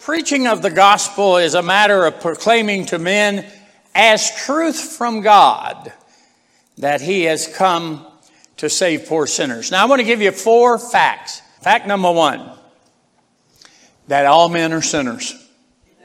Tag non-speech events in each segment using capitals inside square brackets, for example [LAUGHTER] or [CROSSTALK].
Preaching of the gospel is a matter of proclaiming to men as truth from God that he has come to save poor sinners. Now I want to give you four facts. Fact number one, that all men are sinners.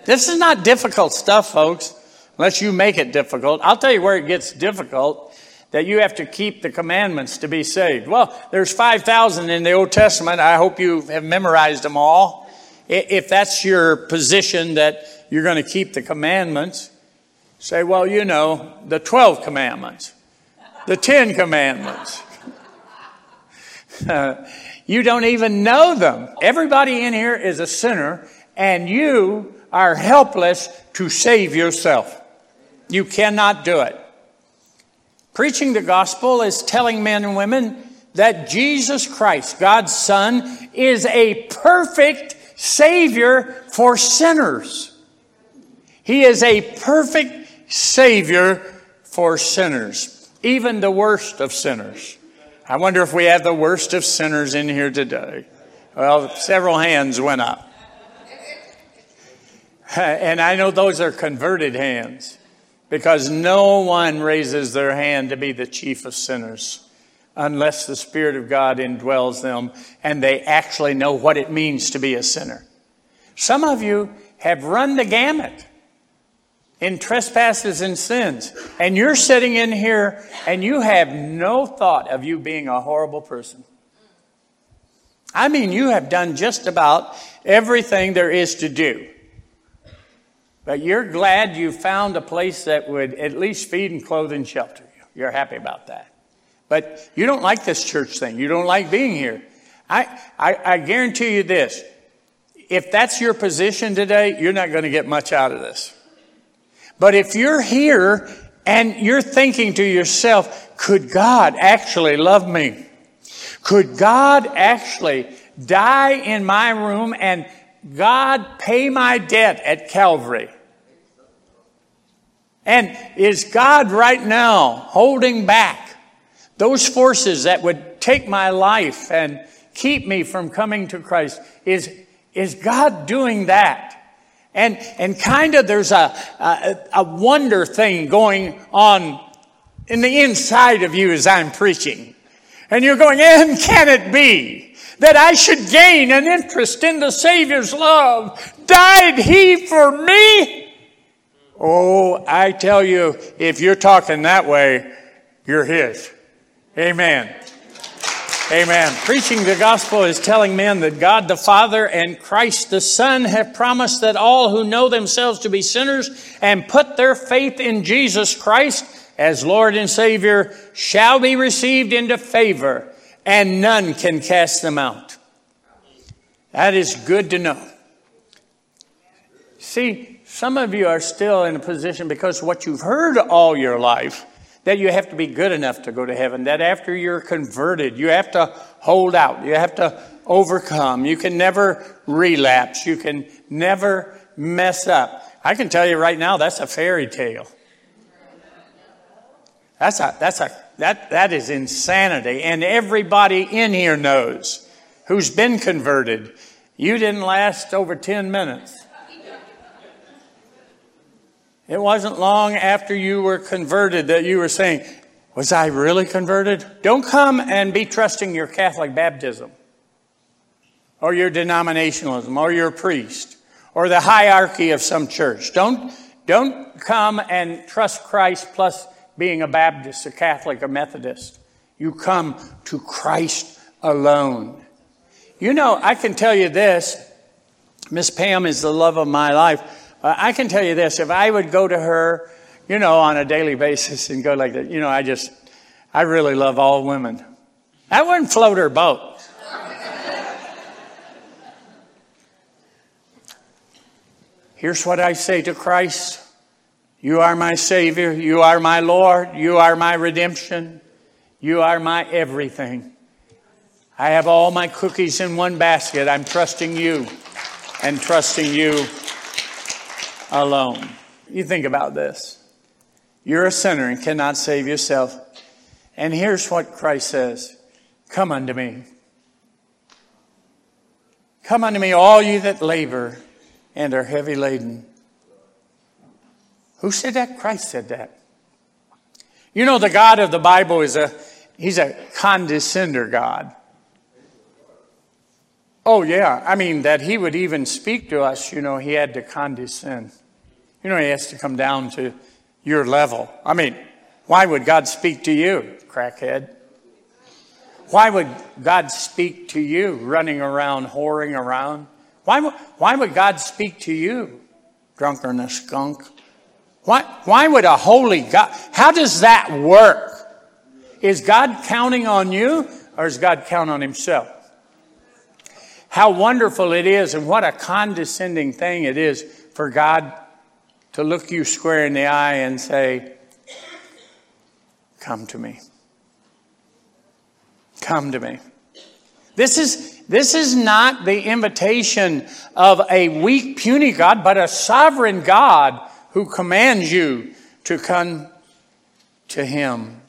This is not difficult stuff, folks, unless you make it difficult. I'll tell you where it gets difficult that you have to keep the commandments to be saved. Well, there's 5,000 in the Old Testament. I hope you have memorized them all. If that's your position that you're going to keep the commandments, say, well, you know, the 12 commandments, the 10 commandments. [LAUGHS] You don't even know them. Everybody in here is a sinner, and you are helpless to save yourself. You cannot do it. Preaching the gospel is telling men and women that Jesus Christ, God's Son, is a perfect Savior for sinners. He is a perfect Savior for sinners, even the worst of sinners. I wonder if we have the worst of sinners in here today. Well, several hands went up. [LAUGHS] And I know those are converted hands because no one raises their hand to be the chief of sinners unless the Spirit of God indwells them and they actually know what it means to be a sinner. Some of you have run the gamut in trespasses and sins, and you're sitting in here and you have no thought of you being a horrible person. I mean, you have done just about everything there is to do. But you're glad you found a place that would at least feed and clothe and shelter you. You're happy about that. But you don't like this church thing. You don't like being here. I, I, I guarantee you this. If that's your position today, you're not going to get much out of this. But if you're here and you're thinking to yourself, could God actually love me? Could God actually die in my room and God pay my debt at Calvary? And is God right now holding back those forces that would take my life and keep me from coming to Christ, is, is God doing that? And, and kind of there's a, a, a wonder thing going on in the inside of you as I'm preaching. And you're going, and can it be that I should gain an interest in the Savior's love? Died He for me? Oh, I tell you, if you're talking that way, you're His. Amen. Amen. Preaching the gospel is telling men that God the Father and Christ the Son have promised that all who know themselves to be sinners and put their faith in Jesus Christ as Lord and Savior shall be received into favor and none can cast them out. That is good to know. See, some of you are still in a position because what you've heard all your life that you have to be good enough to go to heaven, that after you're converted, you have to hold out, you have to overcome, you can never relapse, you can never mess up. I can tell you right now, that's a fairy tale. That's a, that's a, that, that is insanity. And everybody in here knows who's been converted. You didn't last over 10 minutes. It wasn't long after you were converted that you were saying, Was I really converted? Don't come and be trusting your Catholic baptism or your denominationalism or your priest or the hierarchy of some church. Don't, don't come and trust Christ plus being a Baptist, a Catholic, a Methodist. You come to Christ alone. You know, I can tell you this Miss Pam is the love of my life. Uh, I can tell you this if I would go to her, you know, on a daily basis and go like that, you know, I just, I really love all women. I wouldn't float her boat. Here's what I say to Christ You are my Savior. You are my Lord. You are my redemption. You are my everything. I have all my cookies in one basket. I'm trusting you and trusting you alone. You think about this. You're a sinner and cannot save yourself. And here's what Christ says Come unto me. Come unto me, all you that labor and are heavy laden. Who said that? Christ said that. You know, the God of the Bible is a, he's a condescender God. Oh, yeah. I mean, that he would even speak to us, you know, he had to condescend. You know, he has to come down to your level. I mean, why would God speak to you, crackhead? Why would God speak to you running around, whoring around? Why, why would God speak to you, drunkard skunk? Why, why would a holy God, how does that work? Is God counting on you or is God counting on himself? How wonderful it is and what a condescending thing it is for God to look you square in the eye and say, Come to me. Come to me. This is, this is not the invitation of a weak, puny God, but a sovereign God who commands you to come to Him.